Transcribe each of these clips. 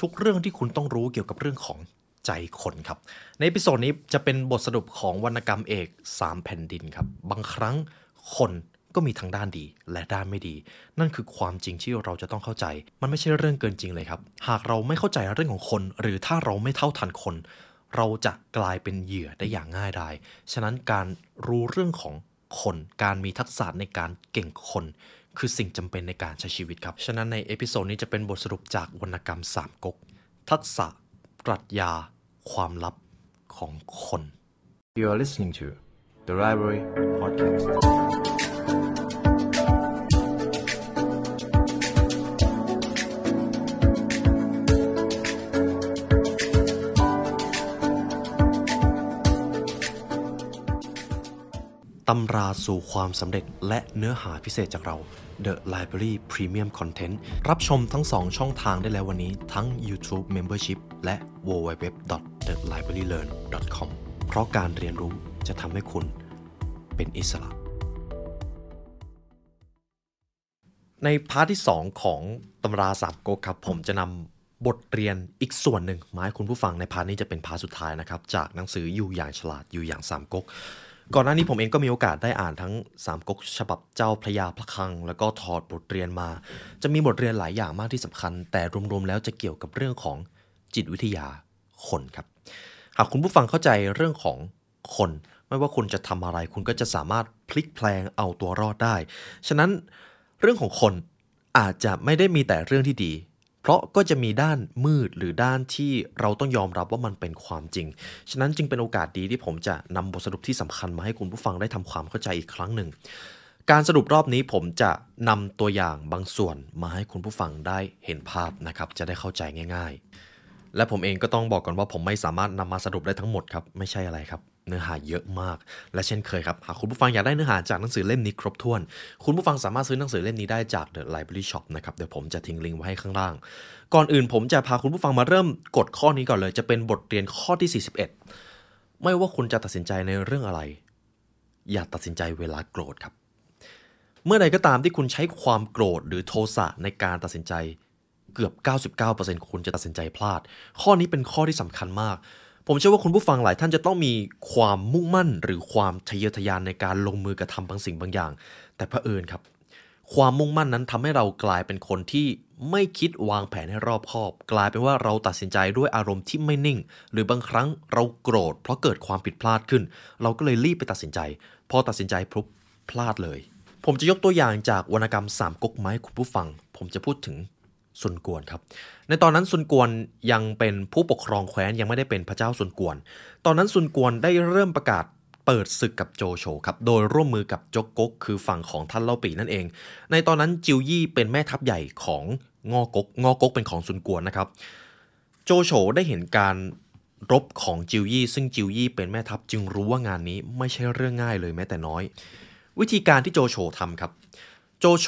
ทุกเรื่องที่คุณต้องรู้เกี่ยวกับเรื่องของใจคนครับ ในพิโซดนี้จะเป็นบทสรุปของวรรณกรรมเอก 3 แผ่นดินครับ บางครั้งคนก็มีทั้งด้านดีและด้านไม่ดี นั่นคือความจริงที่เราจะต้องเข้าใจ มันไม่ใช่เรื่องเกินจริงเลยครับ หากเราไม่เข้าใจเรื่องของคน หรือถ้าเราไม่เท่าทันคน เราจะกลายเป็นเหยื่อได้อย่างง่ายดาย ฉะนั้นการรู้เรื่องของคน การมีทักษะในการเก่งคน คือสิ่งจำเป็นในการใช้ชีวิตครับ ฉะนั้นใน episode นี้จะเป็นบทสรุปจากวรรณกรรมสามก๊ก ทักษะ ปรัชญา ความลับของคน You are listening to the Library Podcast. ตำราสู่ความสำเร็จและเนื้อหาพิเศษจากเรา The Library Premium Content รับชมทั้ง 2 ช่องทางได้แล้ววันนี้ทั้ง YouTube Membership และ www.thelibrarylearn.com เพราะการเรียนรู้จะทำให้คุณเป็นอิสระ ใน part ที่ 2 ของตำราสามก๊กครับ ผมจะนำบทเรียนอีกส่วนหนึ่งมาให้คุณผู้ฟังใน part นี้จะเป็น part สุดท้ายนะครับ จากหนังสืออยู่อย่างฉลาดอยู่อย่างสามก๊ก ก่อนหน้านี้ผมเองก็มีโอกาสได้อ่านทั้งสามก๊กฉบับเจ้าพระยาพระคลัง แล้วก็ถอดบทเรียนมา จะมีบทเรียนหลายอย่างมากที่สำคัญ แต่รวมๆแล้วจะเกี่ยวกับเรื่องของจิตวิทยาคนครับ หากคุณผู้ฟังเข้าใจเรื่องของคน ไม่ว่าคุณจะทำอะไรคุณก็จะสามารถพลิกแพลงเอาตัวรอดได้ ฉะนั้นเรื่องของคนอาจจะไม่ได้มีแต่เรื่องที่ดี ราะก็จะมีด้านมืดหรือด้านที่เราต้องยอมรับว่ามันเป็นความจริง ฉะนั้นจึงเป็นโอกาสดีที่ผมจะนำบทสรุปที่สำคัญมาให้คุณผู้ฟังได้ทำความเข้าใจอีกครั้งหนึ่ง การสรุปรอบนี้ผมจะนำตัวอย่างบางส่วนมาให้คุณผู้ฟังได้เห็นภาพนะครับจะได้เข้าใจง่าย ๆ และผมเองก็ต้องบอกก่อนว่าผมไม่สามารถนำมาสรุปได้ทั้งหมดครับไม่ใช่อะไรครับ เนื้อหาเยอะมาก และเช่นเคยครับ หากคุณผู้ฟังอยากได้เนื้อหาจากหนังสือเล่มนี้ครบถ้วน คุณผู้ฟังสามารถซื้อหนังสือเล่มนี้ได้จาก The Library Shop นะครับ เดี๋ยวผมจะทิ้งลิงก์ไว้ให้ข้างล่าง ก่อนอื่นผมจะพาคุณผู้ฟังมาเริ่มกดข้อนี้ก่อนเลย จะเป็นบทเรียนข้อที่ 41 ไม่ว่าคุณจะตัดสินใจในเรื่องอะไร อย่าตัดสินใจเวลาโกรธครับ เมื่อใดก็ตามที่คุณใช้ความโกรธหรือโทสะในการตัดสินใจ เกือบ 99%คุณจะตัดสินใจพลาด ข้อนี้เป็นข้อที่สำคัญมาก ผมเชื่อว่าคุณผู้ฟังหลายท่านจะต้องมีความมุ่งมั่น หรือความทะเยอทะยานในการลงมือกระทำบางสิ่งบางอย่าง แต่เผอิญครับ ความมุ่งมั่นนั้นทำให้เรากลายเป็นคนที่ไม่คิดวางแผนให้รอบคอบ กลายเป็นว่าเราตัดสินใจด้วยอารมณ์ที่ไม่นิ่ง หรือบางครั้งเราโกรธ เพราะเกิดความผิดพลาดขึ้น เราก็เลยรีบไปตัดสินใจ พอตัดสินใจพุบพลาดเลย ผมจะยกตัวอย่างจากวรรณกรรมสามก๊กไม้คุณผู้ฟัง ผมจะพูดถึงซุนกวนครับ ในตอนนั้นซุนกวนยังเป็นผู้ปกครองแคว้นยังไม่ได้เป็นพระเจ้าซุนกวน ตอนนั้นซุนกวนได้เริ่มประกาศเปิดศึกกับโจโฉครับ โดยร่วมมือกับจกกกคือฝั่งของท่านเล่าปีนั่นเอง ในตอนนั้นจิวยี่เป็นแม่ทัพใหญ่ของงอกก งอกกเป็นของซุนกวนนะครับ โจโฉได้เห็นการรบของจิวยี่ ซึ่งจิวยี่เป็นแม่ทัพจึงรู้ว่างานนี้ไม่ใช่เรื่องง่ายเลยแม้แต่น้อย วิธีการที่โจโฉทำครับ โจโฉ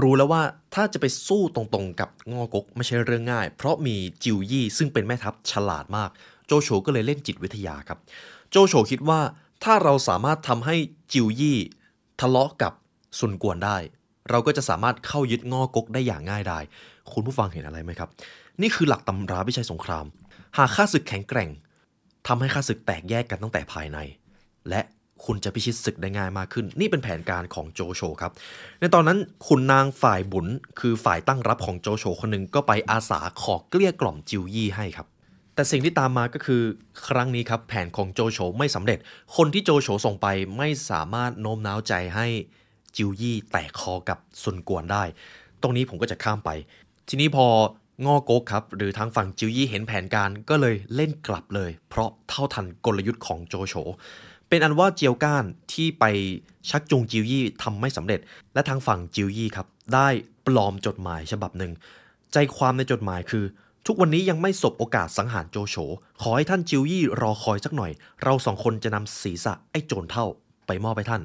รู้แล้วว่าถ้าจะไปสู้ตรงๆกับงอกกไม่ใช่เรื่องง่าย เพราะมีจิวยี่ซึ่งเป็นแม่ทัพฉลาดมาก โจโฉก็เลยเล่นจิตวิทยาครับ โจโฉคิดว่าถ้าเราสามารถทำให้จิวยี่ทะเลาะกับซุนกวนได้ เราก็จะสามารถเข้ายึดงอกกได้อย่างง่ายดายคุณผู้ฟังเห็นอะไรไหมครับ นี่คือหลักตำราวิชัยสงคราม หากข้าศึกแข็งแกร่งทำให้ข้าศึกแตกแยกกันตั้งแต่ภายใน และ คุณจะพิชิตศึกได้ง่ายมากขึ้น นี่เป็นแผนการของโจโฉครับ ในตอนนั้นขุนนางฝ่ายบุญคือฝ่ายตั้งรับของโจโฉคนหนึ่งก็ไปอาสาขอเกลี้ยกล่อมจิวยี่ให้ครับ แต่สิ่งที่ตามมาก็คือครั้งนี้ครับ แผนของโจโฉไม่สำเร็จ คนที่โจโฉส่งไปไม่สามารถโน้มน้าวใจให้จิวยี่แตกคอกับซุนกวนได้ ตรงนี้ผมก็จะข้ามไป ทีนี้พองอโกกครับ หรือทางฝั่งจิวยี่เห็นแผนการก็เลยเล่นกลับเลย เพราะเท่าทันกลยุทธ์ของโจโฉ เป็นอันว่าเจียวก้านที่ไปชักจูงจิวยี่ทำไม่สำเร็จ และทางฝั่งจิวยี่ครับ ได้ปลอมจดหมายฉบับหนึ่ง ใจความในจดหมายคือ ทุกวันนี้ยังไม่สบโอกาสสังหารโจโฉขอให้ท่านจิวยี่รอคอยสักหน่อย เราสองคนจะนำศีรษะไอ้โจรเท่าไปมอบให้ท่าน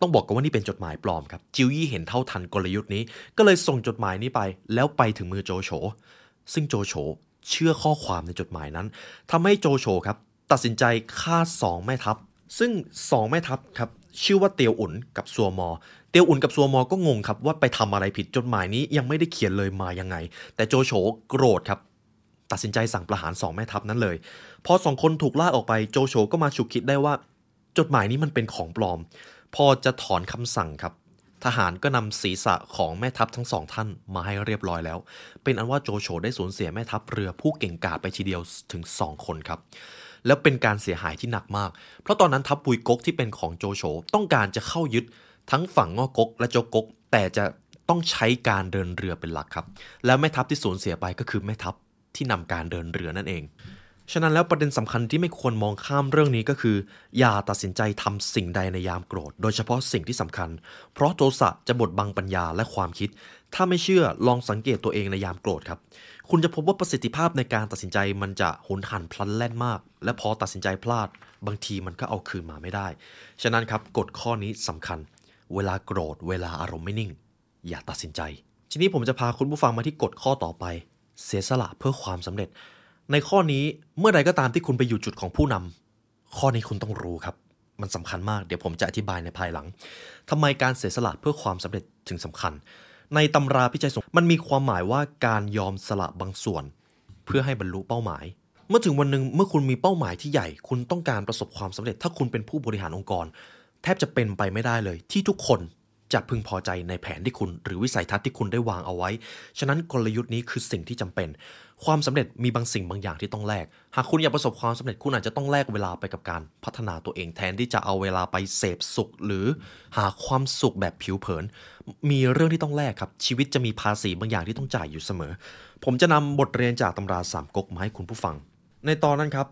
ต้องบอกกันว่านี่เป็นจดหมายปลอมครับ จิวยี่เห็นเท่าทันกลยุทธ์นี้ ก็เลยส่งจดหมายนี้ไป แล้วไปถึงมือโจโฉซึ่งโจโฉเชื่อข้อความในจดหมายนั้นทำให้โจโฉครับ ตัดสินใจฆ่าสองแม่ทัพ ซึ่งสองแม่ทัพครับชื่อว่าเตียวอุ่นกับซัวมอ เตียวอุ่นกับซัวมอก็งงครับว่าไปทำอะไรผิดจดหมายนี้ยังไม่ได้เขียนเลยมายังไง แต่โจโฉโกรธครับตัดสินใจสั่งประหารสองแม่ทัพนั้นเลย พอสองคนถูกล่าออกไปโจโฉก็มาฉุกคิดได้ว่า จดหมายนี้มันเป็นของปลอม พอจะถอนคำสั่งครับ ทหารก็นำศีรษะของแม่ทัพทั้งสองท่านมาให้เรียบร้อยแล้ว เป็นอันว่าโจโฉได้สูญเสียแม่ทัพเรือผู้เก่งกาจไปทีเดียวถึง2คนครับ แล้วเป็นการเสียหายที่หนักมาก เพราะตอนนั้นทัพปุยกกที่เป็นของโจโฉต้องการจะเข้ายึดทั้งฝั่งงอกกและโจกก แต่จะต้องใช้การเดินเรือเป็นหลักครับ แล้วแม่ทัพที่สูญเสียไปก็คือแม่ทัพที่นำการเดินเรือนั่นเอง ฉะนั้นแล้วประเด็นสำคัญที่ไม่ควรมองข้ามเรื่องนี้ก็คือ อย่าตัดสินใจทำสิ่งใดในยามโกรธ โดยเฉพาะสิ่งที่สำคัญ เพราะโทสะจะบดบังปัญญาและความคิด ถ้าไม่เชื่อลองสังเกตตัวเองในยามโกรธครับ คุณจะพบว่าประสิทธิภาพในการตัดสินใจมันจะหุนหันพลันแล่นมาก และพอตัดสินใจพลาด บางทีมันก็เอาคืนมาไม่ได้ ฉะนั้นครับกฎข้อนี้สำคัญ เวลาโกรธ เวลาอารมณ์ไม่นิ่ง อย่าตัดสินใจ ทีนี้ผมจะพาคุณผู้ฟังมาที่กฎข้อต่อไป เสียสละเพื่อความสำเร็จ ในข้อนี้เมื่อใดก็ตามที่คุณไปอยู่จุดของผู้นำข้อนี้คุณต้องรู้ครับ มันสำคัญมากเดี๋ยวผมจะอธิบายในภายหลังทำไมการเสียสละเพื่อความสำเร็จถึงสำคัญ ในตำราพิจัยสงมันมีความหมายว่าการยอมสละบางส่วน เพื่อให้บรรลุเป้าหมาย เมื่อถึงวันหนึ่งเมื่อคุณมีเป้าหมายที่ใหญ่ คุณต้องการประสบความสำเร็จ ถ้าคุณเป็นผู้บริหารองค์กร แทบจะเป็นไปไม่ได้เลย ที่ทุกคนจะพึงพอใจในแผนที่คุณ หรือวิสัยทัศน์ที่คุณได้วางเอาไว้ ฉะนั้นกลยุทธ์นี้คือสิ่งที่จำเป็น ความสำเร็จมีบางสิ่งบางอย่างที่ต้องแลก หากคุณอยากประสบความสำเร็จคุณอาจจะต้องแลกเวลาไปกับการพัฒนาตัวเองแทนที่จะเอาเวลาไปเสพสุข หรือหาความสุขแบบผิวเผิน มีเรื่องที่ต้องแลกครับ ชีวิตจะมีภาษีบางอย่างที่ต้องจ่ายอยู่เสมอ ผมจะนำบทเรียนจากตำราสามก๊กมาให้คุณผู้ฟัง ในตอนนั้นครับ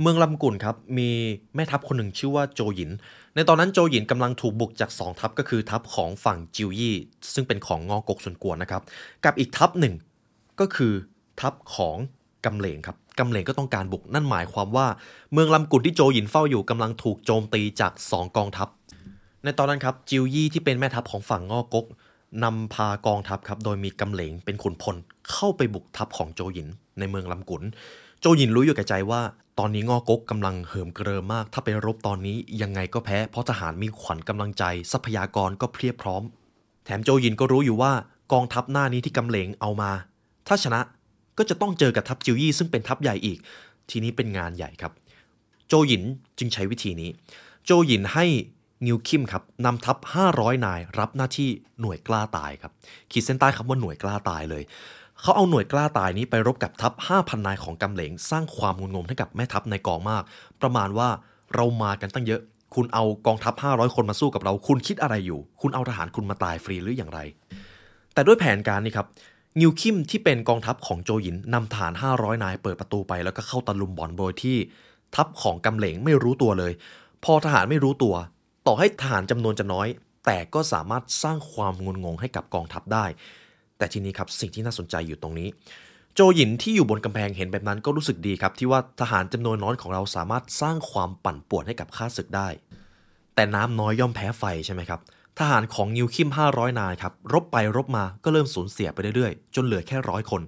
เมืองลำกุนครับมีแม่ทัพคนหนึ่งชื่อว่าโจหยิน ในตอนนั้นโจหยินกำลังถูกบุกจาก 2 ทัพก็คือทัพของฝั่งจิวยี่ซึ่งเป็นของงอกกส่วนกวนนะครับ กับอีกทัพหนึ่งก็คือ ทัพของกำเหลงครับกำเหลงก็ต้องการบุกนั่นหมายความว่า เมืองลำกุนที่โจหยินเฝ้าอยู่กำลังถูกโจมตีจาก 2 กองทัพ ในตอนนั้นครับจิวยี่ที่เป็นแม่ทัพของฝั่งงอกกนำพากองทัพครับโดยมีกำเหลงเป็นขุนพลเข้าไปบุกทัพของโจหยินในเมืองลำกุนโจหยินรู้อยู่แก่ใจว่า ตอนนี้งอกกกำลังเหิมเกริมมาก ถ้าไปรบตอนนี้ยังไงก็แพ้ เพราะทหารมีขวัญกำลังใจ ทรัพยากรก็เพียบพร้อม แถมโจหยินก็รู้อยู่ว่ากองทัพหน้านี้ที่กำเหลงเอามา ถ้าชนะ ก็จะต้องเจอกับทัพจิวยี่ซึ่งเป็นทัพใหญ่อีก ทีนี้เป็นงานใหญ่ครับ โจหยินจึงใช้วิธีนี้ โจหยินให้นิวคิมครับนำทัพ 500 นายรับหน้าที่หน่วยกล้าตายครับขีดเส้นใต้คำว่าหน่วยกล้าตายเลยเขาเอาหน่วยกล้าตายนี้ไปรบกับทัพ 5,000 นายของกำเหลง สร้างความงุนงงให้กับแม่ทัพในกองมาก ประมาณว่าเรามากันตั้งเยอะ คุณเอากองทัพ 500 คนมาสู้กับเรา คุณคิดอะไรอยู่ คุณเอาทหารคุณมาตายฟรีหรืออย่างไร แต่ด้วยแผนการนี้ครับ นิวคิมที่เป็นกองทัพของโจหยินนำทหาร500 นายเปิดประตูไปแล้วก็เข้าตะลุมบอลโดยที่ ทัพของกำเหลงไม่รู้ตัวเลย พอทหารไม่รู้ตัว ต่อให้ทหารจำนวนจะน้อย แต่ก็สามารถสร้างความงุนงงให้กับกองทัพได้ แต่ทีนี้ครับสิ่งที่น่าสนใจอยู่ตรงนี้ โจหยินที่อยู่บนกำแพงเห็นแบบนั้นก็รู้สึกดีครับ ที่ว่าทหารจำนวนน้อยของเราสามารถสร้างความปั่นป่วนให้กับข้าศึกได้ แต่น้ำน้อยย่อมแพ้ไฟใช่ไหมครับ ทหารของนิวคิม 500 นายครับ รบไปรบมาก็เริ่มสูญเสียไปเรื่อยๆ จนเหลือแค่ร้อยคน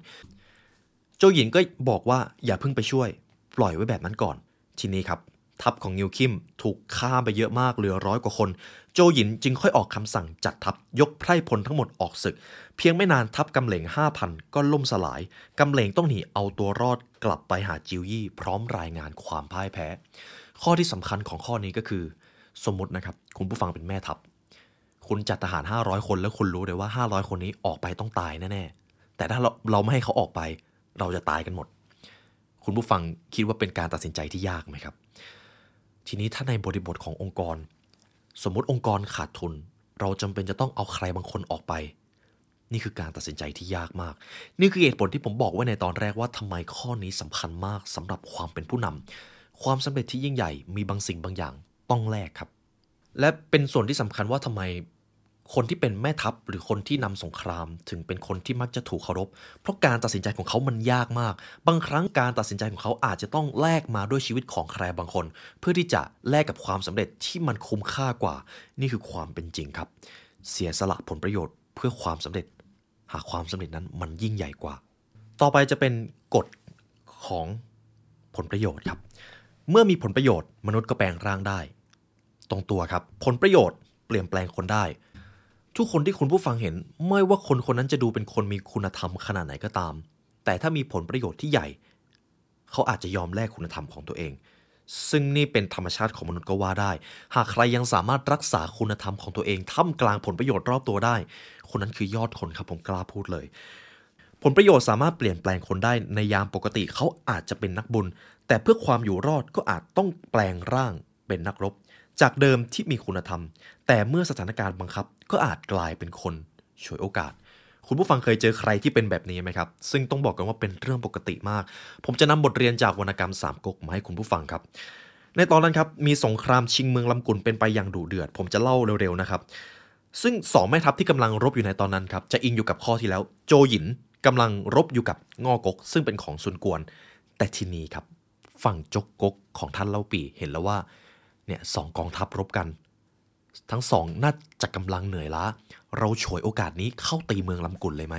โจหยินก็บอกว่าอย่าเพิ่งไปช่วย ปล่อยไว้แบบนั้นก่อน ทีนี้ครับ ทัพของนิวคิมถูกฆ่าไปเยอะมากเหลือร้อยกว่าคน โจหยินจึงค่อยออกคำสั่งจัดทัพยกไพร่พลทั้งหมดออกศึก เพียงไม่นานทัพกำเหลง5,000 ก็ล่มสลายกำเหลงต้องหนีเอาตัวรอดกลับไปหาจิวยี่ พร้อมรายงานความพ่ายแพ้ ข้อที่สำคัญของข้อนี้ก็คือ สมมตินะครับคุณผู้ฟังเป็นแม่ทัพ คุณจัดทหาร 500 คนแล้วคุณรู้เลยว่า 500 คนนี้ออกไปต้องตายแน่ๆ แต่ถ้าเราเราไม่ให้เขาออกไป เราจะตายกันหมด คุณผู้ฟังคิดว่าเป็นการตัดสินใจที่ยากไหมครับ ทีนี้ถ้าในบริบทขององค์กร สมมุติองค์กรขาดทุน เราจำเป็นจะต้องเอาใครบางคนออกไป นี่คือการตัดสินใจที่ยากมาก นี่คือเหตุผลที่ผมบอกไว้ในตอนแรกว่าทำไมข้อนี้สำคัญมากสำหรับความเป็นผู้นำความสำเร็จที่ยิ่งใหญ่มีบางสิ่งบางอย่างต้องแลกครับ และเป็นส่วนที่สำคัญว่าทำไมคนที่เป็นแม่ทัพหรือคนที่นำสงคราม ถึงเป็นคนที่มักจะถูกเคารพ เพราะการตัดสินใจของเขามันยากมาก บางครั้งการตัดสินใจของเขาอาจจะต้องแลกมาด้วยชีวิตของใครบางคน เพื่อที่จะแลกกับความสำเร็จที่มันคุ้มค่ากว่า นี่คือความเป็นจริงครับ เสียสละผลประโยชน์เพื่อความสำเร็จ หากความสำเร็จนั้นมันยิ่งใหญ่กว่า ต่อไปจะเป็นกฎของผลประโยชน์ครับ เมื่อมีผลประโยชน์ มนุษย์ก็แปลงร่างได้ ตรงตัวครับ ผลประโยชน์เปลี่ยนแปลงคนได้ ทุกคนที่คุณผู้ฟังเห็น ไม่ว่าคนคนนั้นจะดูเป็นคนมีคุณธรรมขนาดไหนก็ตาม แต่ถ้ามีผลประโยชน์ที่ใหญ่ เขาอาจจะยอมแลกคุณธรรมของตัวเอง ซึ่งนี่เป็นธรรมชาติของมนุษย์ก็ว่าได้ หากใครยังสามารถรักษาคุณธรรมของตัวเองท่ามกลางผลประโยชน์รอบตัวได้ คนนั้นคือยอดคนครับผมกล้าพูดเลยผลประโยชน์สามารถเปลี่ยนแปลงคนได้ในยามปกติเขาอาจจะเป็นนักบุญ แต่เพื่อความอยู่รอดก็อาจต้องแปลงร่างเป็นนักรบ จากเดิมที่มีคุณธรรม แต่เมื่อสถานการณ์บังคับ ก็อาจกลายเป็นคนฉวยโอกาส คุณผู้ฟังเคยเจอใครที่เป็นแบบนี้ไหมครับ ซึ่งต้องบอกกันว่าเป็นเรื่องปกติมาก ผมจะนำบทเรียนจากวรรณกรรมสามก๊กมาให้คุณผู้ฟังครับ ในตอนนั้นครับมีสงครามชิงเมืองลำกุนเป็นไปอย่างดุเดือด ผมจะเล่าเร็วๆนะครับ ซึ่งสองแม่ทัพที่กำลังรบอยู่ในตอนนั้นครับจะอิงอยู่กับข้อที่แล้ว โจหยินกำลังรบอยู่กับงอกก ซึ่งเป็นของซุนกวน แต่ทีนี้ครับฝั่งจกกกของท่านเล่าปีเห็นแล้วว่า เนี่ยสองกองทัพรบกัน ทั้งสองน่าจะกำลังเหนื่อยล้า เราฉวยโอกาสนี้เข้าตีเมืองลำกุนเลยไหม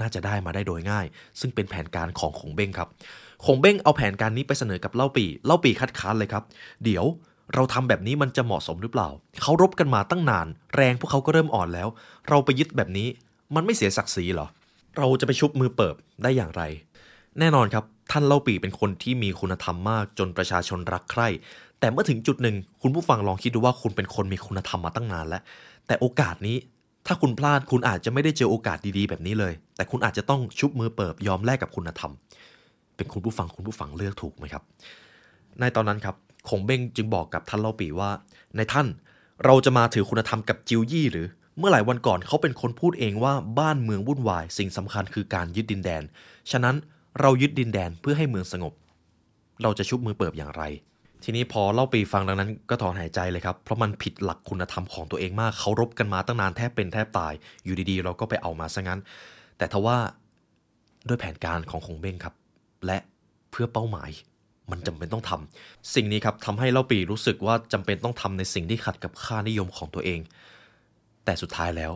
น่าจะได้มาได้โดยง่าย ซึ่งเป็นแผนการของขงเบ้งครับขงเบ้งเอาแผนการนี้ไปเสนอกับเล่าปีเล่าปีคัดค้านเลยครับ เดี๋ยวเราทำแบบนี้มันจะเหมาะสมหรือเปล่า เขารบกันมาตั้งนาน แรงพวกเขาก็เริ่มอ่อนแล้ว เราไปยึดแบบนี้มันไม่เสียศักดิ์ศรีเหรอ เราจะไปชุบมือเปิบได้อย่างไร แน่นอนครับ ท่านเล่าปีเป็นคนที่มีคุณธรรมมากจนประชาชนรักใคร่ แต่เมื่อถึงจุดหนึ่งคุณผู้ฟังลองคิดดูว่าคุณเป็นคนมีคุณธรรมมาตั้งนานแล้ว แต่โอกาสนี้ถ้าคุณพลาดคุณอาจจะไม่ได้เจอโอกาสดีๆ แบบนี้เลย แต่คุณอาจจะต้องชุบมือเปิบยอมแลกกับคุณธรรม เป็นคุณผู้ฟังคุณผู้ฟังเลือกถูกไหมครับ ในตอนนั้นครับคงเบ้งจึงบอกกับท่านเล่าปีว่า ในท่านเราจะมาถือคุณธรรมกับจิวยี่หรือ เมื่อหลายวันก่อนเขาเป็นคนพูดเองว่าบ้านเมืองวุ่นวาย สิ่งสำคัญคือการยึดดินแดน ฉะนั้นเรายึดดินแดนเพื่อให้เมืองสงบ เราจะชุบมือเปิบอย่างไร ทีนี้พอเล่าปีฟังดังนั้นก็ถอนหายใจเลยครับ เพราะมันผิดหลักคุณธรรมของตัวเองมากเขารบกันมาตั้งนานแทบเป็นแทบตาย อยู่ดีๆ เราก็ไปเอามาซะงั้น แต่ทว่าด้วยแผนการของคงเบ้งครับ และเพื่อเป้าหมาย มันจำเป็นต้องทำสิ่งนี้ครับทำให้เล่าปีรู้สึกว่าจำเป็นต้องทำในสิ่งที่ขัดกับค่านิยมของตัวเอง แต่สุดท้ายแล้ว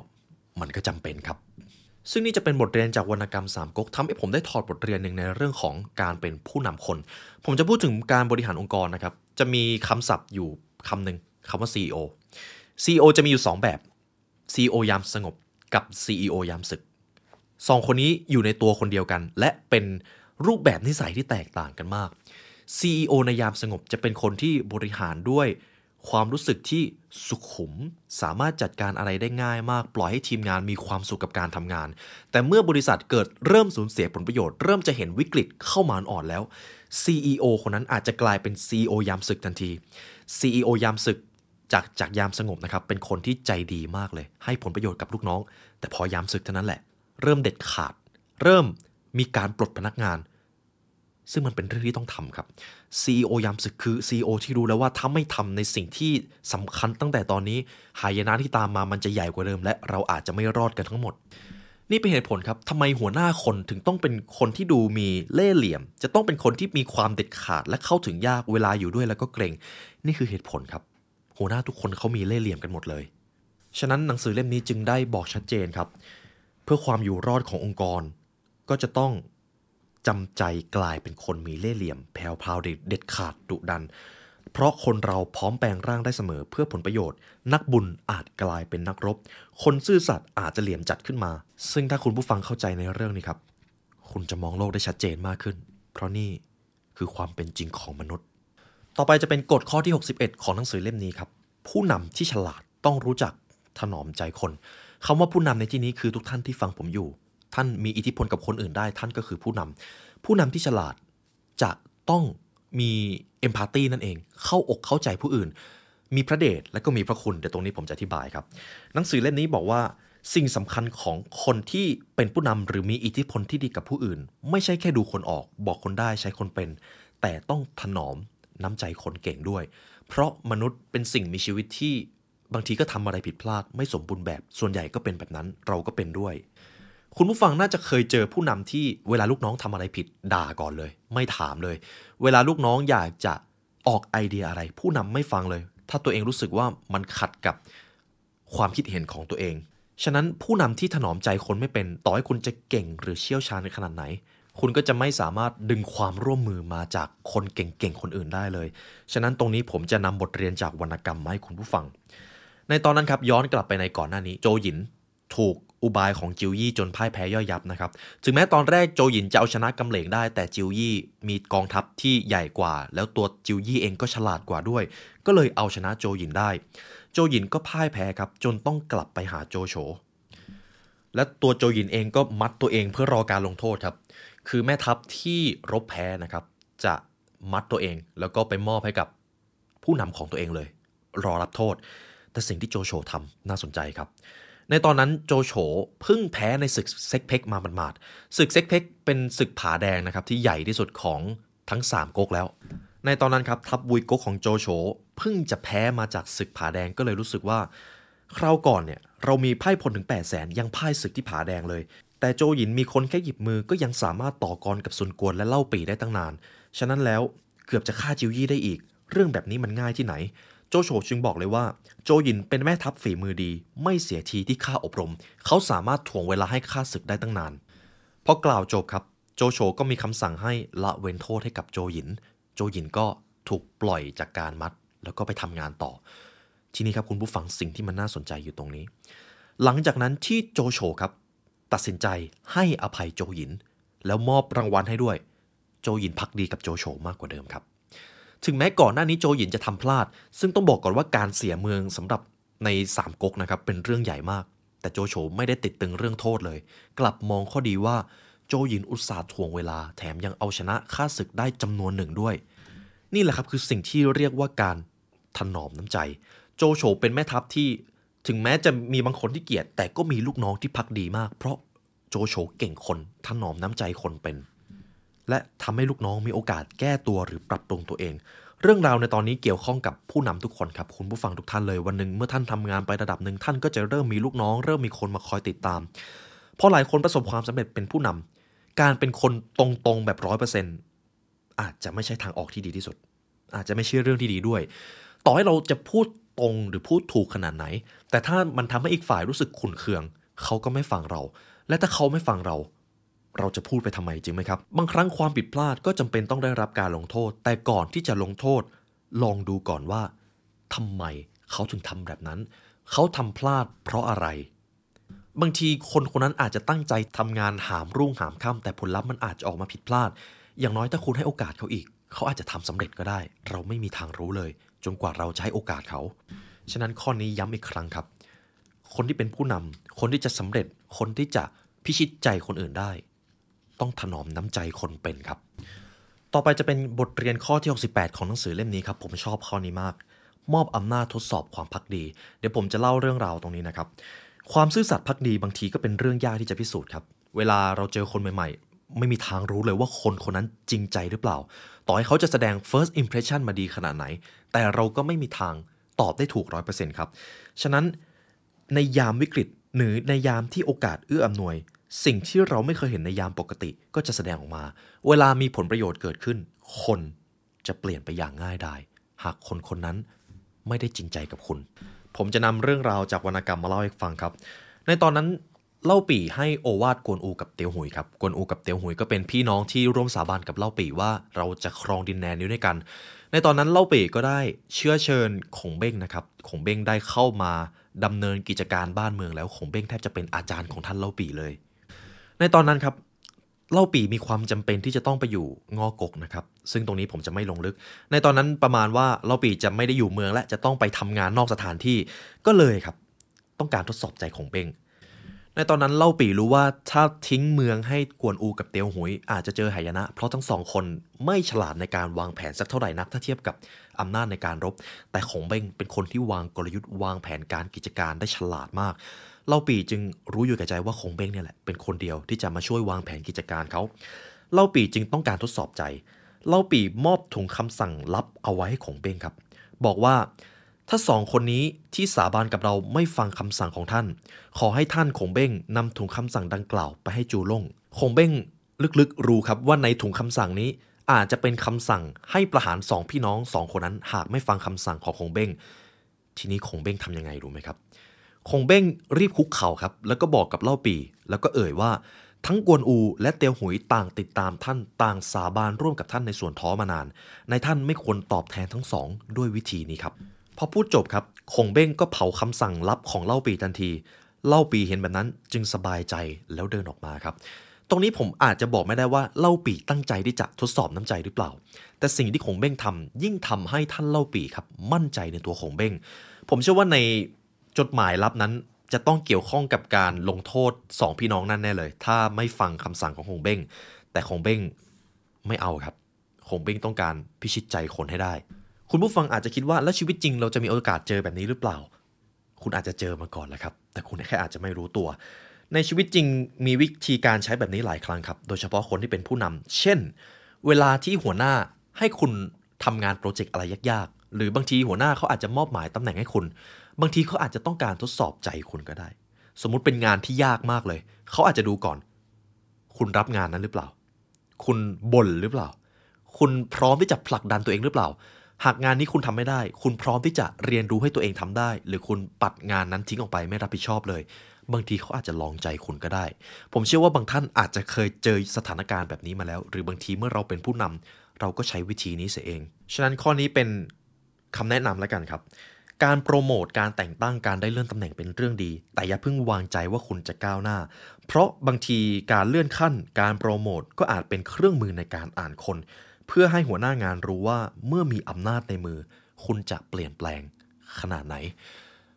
มันก็จำเป็นครับ ซึ่งนี่จะเป็นบทเรียนจากวรรณกรรมสามก๊กทำให้ผมได้ถอดบทเรียนหนึ่งในเรื่องของการเป็นผู้นำคน ผมจะพูดถึงการบริหารองค์กรนะครับ จะมีคำศัพท์อยู่คำหนึ่งคำว่า CEO CEO จะมีอยู่ 2 แบบ CEO ยามสงบกับ CEO ยามศึกสองคนนี้อยู่ในตัวคนเดียวกัน และเป็นรูปแบบนิสัยที่แตกต่างกันมาก CEO ในยามสงบจะเป็นคนที่บริหารด้วย ความรู้สึกที่สุขุม สามารถจัดการอะไรได้ง่ายมาก ปล่อยให้ทีมงานมีความสุขกับการทำงาน แต่เมื่อบริษัทเกิดเริ่มสูญเสียผลประโยชน์ เริ่มจะเห็นวิกฤตเข้ามาอ่อนแล้ว CEO คนนั้นอาจจะกลายเป็น CEO ยามศึกทันที CEO ยามศึกจากจากยามสงบนะครับ เป็นคนที่ใจดีมากเลย ให้ผลประโยชน์กับลูกน้อง แต่พอยามศึกเท่านั้นแหละ เริ่มเด็ดขาด เริ่มมีการปลดพนักงาน ซึ่งมันเป็นเรื่องที่ต้องทำครับ CEO ยามศึกคือ CEO ที่รู้แล้วว่าถ้าไม่ทำในสิ่งที่สำคัญตั้งแต่ตอนนี้หายนะที่ตามมามันจะใหญ่กว่าเดิม และเราอาจจะไม่รอดกันทั้งหมด นี่เป็นเหตุผลครับทำไมหัวหน้าคนถึงต้องเป็นคนที่ดูมีเล่ห์เหลี่ยม จะต้องเป็นคนที่มีความเด็ดขาดและเข้าถึงยากเวลาอยู่ด้วยแล้วก็เกรง นี่คือเหตุผลครับ หัวหน้าทุกคนเขามีเล่ห์เหลี่ยมกันหมดเลย ฉะนั้นหนังสือเล่มนี้จึงได้บอกชัดเจนครับ เพื่อความอยู่รอดขององค์กร ก็จะต้อง จำใจกลายเป็นคนมีเล่ห์เหลี่ยมแผ่วพาวเด็ดขาดดุดัน เพราะคนเราพร้อมแปลงร่างได้เสมอเพื่อผลประโยชน์ นักบุญอาจกลายเป็นนักรบ คนซื่อสัตย์อาจจะเหลี่ยมจัดขึ้นมา ซึ่งถ้าคุณผู้ฟังเข้าใจในเรื่องนี้ครับ คุณจะมองโลกได้ชัดเจนมากขึ้น เพราะนี่คือความเป็นจริงของมนุษย์ ต่อไปจะเป็นกฎข้อที่ 61 ของหนังสือเล่มนี้ครับ ผู้นำที่ฉลาดต้องรู้จักถนอมใจคนคำว่าผู้นำในที่นี้คือทุกท่านที่ฟังผมอยู่ ท่านมีอิทธิพลกับคนอื่นได้ ท่านก็คือผู้นำผู้นำที่ฉลาดจะต้องมีเอมพัตตีนั่นเอง เข้าอกเข้าใจผู้อื่น มีพระเดชและก็มีพระคุณเดี๋ยวตรงนี้ผมจะอธิบายครับ หนังสือเล่มนี้บอกว่าสิ่งสำคัญของคนที่เป็นผู้นำหรือมีอิทธิพลที่ดีกับผู้อื่น ไม่ใช่แค่ดูคนออก บอกคนได้ใช้คนเป็น แต่ต้องถนอมน้ำใจคนเก่งด้วย เพราะมนุษย์เป็นสิ่งมีชีวิตที่บางทีก็ทำอะไรผิดพลาด ไม่สมบูรณ์แบบ ส่วนใหญ่ก็เป็นแบบนั้นเราก็เป็นด้วย คุณผู้ฟังน่าจะเคยเจอผู้นำที่เวลาลูกน้องทำอะไรผิดด่าก่อนเลย ไม่ถามเลย เวลาลูกน้องอยากจะออกไอเดียอะไร ผู้นำไม่ฟังเลย ถ้าตัวเองรู้สึกว่ามันขัดกับความคิดเห็นของตัวเอง ฉะนั้นผู้นำที่ถนอมใจคนไม่เป็น ต่อให้คุณจะเก่งหรือเชี่ยวชาญในขนาดไหน คุณก็จะไม่สามารถดึงความร่วมมือมาจากคนเก่งๆคนอื่นได้เลย ฉะนั้นตรงนี้ผมจะนำบทเรียนจากวรรณกรรมมาให้คุณผู้ฟัง ในตอนนั้นครับย้อนกลับไปในก่อนหน้านี้ โจหยินถูก อุบายของจิวยี่จนพ่ายแพ้ย่อยยับนะครับ ถึงแม้ตอนแรกโจหยินจะเอาชนะกำเหลงได้ แต่จิวยี่มีกองทัพที่ใหญ่กว่า แล้วตัวจิวยี่เองก็ฉลาดกว่าด้วย ก็เลยเอาชนะโจหยินได้ โจหยินก็พ่ายแพ้ครับ จนต้องกลับไปหาโจโฉ และตัวโจหยินเองก็มัดตัวเองเพื่อรอการลงโทษครับ คือแม่ทัพที่รบแพ้นะครับ จะมัดตัวเอง แล้วก็ไปมอบให้กับผู้นำของตัวเองเลย รอรับโทษ แต่สิ่งที่โจโฉทำน่าสนใจครับ ในตอนนั้นโจโฉเพิ่งแพ้ในศึกเซ็กเพกมาหมาดๆศึกเซ็กเพกเป็นศึกผาแดงนะครับที่ใหญ่ที่สุดของทั้ง 3ก๊กแล้ว ในตอนนั้นครับทัพบุยก๊กของโจโฉเพิ่งจะแพ้มาจากศึกผาแดงก็เลยรู้สึกว่า คราวก่อนเนี่ยเรามีไพ่พลถึง8 0 0แสนยังพ่ายศึกที่ผาแดงเลย แต่โจหยินมีคนแค่หยิบมือก็ยังสามารถต่อกรกับซุนกวนและเล่าปีได้ตั้งนาน ฉะนั้นแล้วเกือบจะฆ่าจิวยี่ได้อีก เรื่องแบบนี้มันง่ายที่ไหน โจโฉจึงบอกเลยว่า โจหยินเป็นแม่ทัพฝีมือดี ไม่เสียทีที่ข้าอบรม เขาสามารถถ่วงเวลาให้ข้าศึกได้ตั้งนานพอกล่าวจบครับ โจโฉก็มีคำสั่งให้ละเว้นโทษให้กับโจหยิน โจหยินก็ถูกปล่อยจากการมัด แล้วก็ไปทำงานต่อ ทีนี้ครับคุณผู้ฟังสิ่งที่มันน่าสนใจอยู่ตรงนี้ หลังจากนั้นที่โจโฉครับ ตัดสินใจให้อภัยโจหยิน แล้วมอบรางวัลให้ด้วย โจหยินพักดีกับโจโฉมากกว่าเดิมครับ ถึงแม้ก่อนหน้านี้โจหยินจะทำพลาด ซึ่งต้องบอกก่อนว่าการเสียเมืองสำหรับในสามก๊กนะครับเป็นเรื่องใหญ่มาก แต่โจโฉไม่ได้ติดตึงเรื่องโทษเลย กลับมองข้อดีว่าโจหยินอุตส่าห์ถ่วงเวลา แถมยังเอาชนะข้าศึกได้จำนวนหนึ่งด้วย นี่แหละครับคือสิ่งที่เรียกว่าการถนอมน้ำใจ โจโฉเป็นแม่ทัพที่ถึงแม้จะมีบางคนที่เกลียด แต่ก็มีลูกน้องที่พักดีมาก เพราะโจโฉเก่งคนถนอมน้ำใจคนเป็น และทำให้ลูกน้องมีโอกาสแก้ตัวหรือปรับปรุงตัวเอง เรื่องราวในตอนนี้เกี่ยวข้องกับผู้นำทุกคนครับคุณผู้ฟังทุกท่านเลย วันหนึ่งเมื่อท่านทำงานไประดับหนึ่งท่านก็จะเริ่มมีลูกน้อง เริ่มมีคนมาคอยติดตามพอหลายคนประสบความสำเร็จเป็นผู้นำการเป็นคนตรงๆแบบร้อยเปอร์เซ็นต์อาจจะไม่ใช่ทางออกที่ดีที่สุด อาจจะไม่ใช่เรื่องที่ดีด้วย ต่อให้เราจะพูดตรงหรือพูดถูกขนาดไหน แต่ถ้ามันทำให้อีกฝ่ายรู้สึกขุนเคือง เขาก็ไม่ฟังเรา และถ้าเขาไม่ฟังเรา เราจะพูดไปทำไมจริงไหมครับ บางครั้งความผิดพลาดก็จำเป็นต้องได้รับการลงโทษ แต่ก่อนที่จะลงโทษ ลองดูก่อนว่าทำไมเขาถึงทำแบบนั้น เขาทำพลาดเพราะอะไร บางทีคนคนนั้นอาจจะตั้งใจทำงานหามรุ่งหามค่ำแต่ผลลัพธ์มันอาจจะออกมาผิดพลาด อย่างน้อยถ้าคุณให้โอกาสเขาอีก เขาอาจจะทำสำเร็จก็ได้ เราไม่มีทางรู้เลย จนกว่าเราจะให้โอกาสเขา ฉะนั้นข้อนี้ย้ำอีกครั้งครับ คนที่เป็นผู้นำคนที่จะสำเร็จ คนที่จะพิชิตใจคนอื่นได้ ต้องถนอมน้ำใจคนเป็นครับ ต่อไปจะเป็นบทเรียนข้อที่ 68 ของหนังสือเล่มนี้ครับ ผมชอบข้อนี้มาก มอบอำนาจทดสอบความพักดี เดี๋ยวผมจะเล่าเรื่องราวตรงนี้นะครับ ความซื่อสัตย์พักดีบางทีก็เป็นเรื่องยากที่จะพิสูจน์ครับ เวลาเราเจอคนใหม่ ๆ ไม่มีทางรู้เลยว่าคนคนนั้นจริงใจหรือเปล่า ต่อให้เขาจะแสดง first impression มาดีขนาดไหน แต่เราก็ไม่มีทางตอบได้ถูก100%ครับ ฉะนั้นในยามวิกฤตหรือในยามที่โอกาสเอื้ออำนวย สิ่งที่เราไม่เคยเห็นในยามปกติก็จะแสดงออกมา เวลามีผลประโยชน์เกิดขึ้น คนจะเปลี่ยนไปอย่างง่ายดาย หากคนคนนั้นไม่ได้จริงใจกับคุณ ผมจะนำเรื่องราวจากวรรณกรรมมาเล่าให้ฟังครับ ในตอนนั้นเล่าปี่ให้โอวาดกวนอูกับเตียวหุยครับ กวนอูกับเตียวหุยก็เป็นพี่น้องที่ร่วมสาบานกับเล่าปี่ว่าเราจะครองดินแดนนี้ด้วยกัน ในตอนนั้นเล่าปี่ก็ได้เชื้อเชิญขงเบ้งนะครับ ขงเบ้งได้เข้ามาดำเนินกิจการบ้านเมืองแล้วขงเบ้งแทบจะเป็นอาจารย์ของท่านเล่าปี่เลย ในตอนนั้นครับเล่าปีมีความจำเป็นที่จะต้องไปอยู่งอกกนะครับ ซึ่งตรงนี้ผมจะไม่ลงลึก ในตอนนั้นประมาณว่าเล่าปีจะไม่ได้อยู่เมืองและจะต้องไปทำงานนอกสถานที่ก็เลยครับ ต้องการทดสอบใจของเบ้งในตอนนั้นเล่าปีรู้ว่าถ้าทิ้งเมืองให้กวนอูกับเตียวหุย อาจจะเจอหายนะ เพราะทั้งสองคนไม่ฉลาดในการวางแผนสักเท่าไหร่นักถ้าเทียบกับอำนาจในการรบ แต่ของเบ้งเป็นคนที่วางกลยุทธ์วางแผนการกิจการได้ฉลาดมาก เล่าปีจึงรู้อยู่แก่ใจว่าคงเบ้งเนี่ยแหละเป็นคนเดียวที่จะมาช่วยวางแผนกิจการเขาเล่าปีจึงต้องการทดสอบใจ เล่าปีมอบถุงคำสั่งลับเอาไว้ให้คงเบ้งครับ บอกว่าถ้าสองคนนี้ที่สาบานกับเราไม่ฟังคำสั่งของท่าน ขอให้ท่านคงเบ้งนำถุงคำสั่งดังกล่าวไปให้จูล่งคงเบ้งลึกๆรู้ครับว่าในถุงคำสั่งนี้อาจจะเป็นคำสั่งให้ประหารสองพี่น้องสองคนนั้นหากไม่ฟังคำสั่งของคงเบ้งทีนี้คงเบ้งทำยังไงรู้ไหมครับ คงเบ้งรีบคุกเข่าครับ แล้วก็บอกกับเล่าปี แล้วก็เอ่ยว่า ทั้งกวนอูและเตียวหุยต่างติดตามท่านต่างสาบานร่วมกับท่านในส่วนท้อมานาน ในท่านไม่ควรตอบแทนทั้งสองด้วยวิธีนี้ครับพอพูดจบครับคงเบ้งก็เผาคำสั่งลับของเล่าปีทันที เล่าปีเห็นแบบนั้นจึงสบายใจแล้วเดินออกมาครับ ตรงนี้ผมอาจจะบอกไม่ได้ว่าเล่าปีตั้งใจที่จะทดสอบน้ำใจหรือเปล่า แต่สิ่งที่คงเบ้งทำยิ่งทำให้ท่านเล่าปีครับมั่นใจในตัวคงเบ้ง ผมเชื่อว่าใน จดหมายลับนั้นจะต้องเกี่ยวข้องกับการลงโทษสองพี่น้องนั่นแน่เลย ถ้าไม่ฟังคำสั่งของคงเบ้ง แต่คงเบ้งไม่เอาครับคงเบ้งต้องการพิชิตใจคนให้ได้ คุณผู้ฟังอาจจะคิดว่าแล้วชีวิตจริงเราจะมีโอกาสเจอแบบนี้หรือเปล่า คุณอาจจะเจอมาก่อนแล้วครับ แต่คุณแค่อาจจะไม่รู้ตัว ในชีวิตจริงมีวิธีการใช้แบบนี้หลายครั้งครับ โดยเฉพาะคนที่เป็นผู้นำเช่น เวลาที่หัวหน้าให้คุณทำงานโปรเจกต์อะไรยากๆ หรือบางทีหัวหน้าเขาอาจจะมอบหมายตำแหน่งให้คุณ บางทีเขาอาจจะต้องการทดสอบใจคุณก็ได้ สมมุติเป็นงานที่ยากมากเลย เขาอาจจะดูก่อน คุณรับงานนั้นหรือเปล่า คุณบ่นหรือเปล่า คุณพร้อมที่จะผลักดันตัวเองหรือเปล่า หากงานนี้คุณทำไม่ได้ คุณพร้อมที่จะเรียนรู้ให้ตัวเองทำได้ หรือคุณปัดงานนั้นทิ้งออกไปไม่รับผิดชอบเลย บางทีเขาอาจจะลองใจคุณก็ได้ ผมเชื่อว่าบางท่านอาจจะเคยเจอสถานการณ์แบบนี้มาแล้ว หรือบางทีเมื่อเราเป็นผู้นำเราก็ใช้วิธีนี้เสียเอง ฉะนั้นข้อนี้เป็นคำแนะนำแล้วกันครับ การโปรโมทการแต่งตั้งการได้เลื่อนตำแหน่งเป็นเรื่องดี แต่อย่าเพิ่งวางใจว่าคุณจะก้าวหน้า เพราะบางทีการเลื่อนขั้น การโปรโมทก็อาจเป็นเครื่องมือในการอ่านคน เพื่อให้หัวหน้างานรู้ว่าเมื่อมีอำนาจในมือ คุณจะเปลี่ยนแปลงขนาดไหน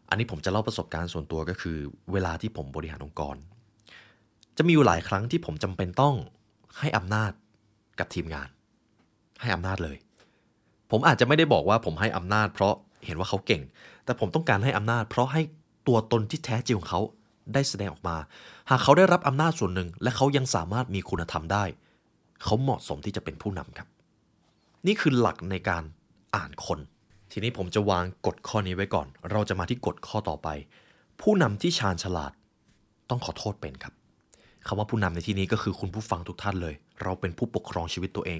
อันนี้ผมจะเล่าประสบการณ์ส่วนตัวก็คือ เวลาที่ผมบริหารองค์กร จะมีอยู่หลายครั้งที่ผมจำเป็นต้องให้อำนาจกับทีมงาน ให้อำนาจเลย ผมอาจจะไม่ได้บอกว่าผมให้อำนาจเพราะ เห็นว่าเขาเก่ง แต่ผมต้องการให้อำนาจ เพราะให้ตัวตนที่แท้จริงของเขาได้แสดงออกมา หากเขาได้รับอำนาจส่วนหนึ่ง และเขายังสามารถมีคุณธรรมได้ เขาเหมาะสมที่จะเป็นผู้นำครับ นี่คือหลักในการอ่านคน ทีนี้ผมจะวางกฎข้อนี้ไว้ก่อน เราจะมาที่กฎข้อต่อไป ผู้นำที่ชาญฉลาด ต้องขอโทษเป็นครับคำว่าผู้นำในที่นี้ก็คือคุณผู้ฟังทุกท่านเลย เราเป็นผู้ปกครองชีวิตตัวเอง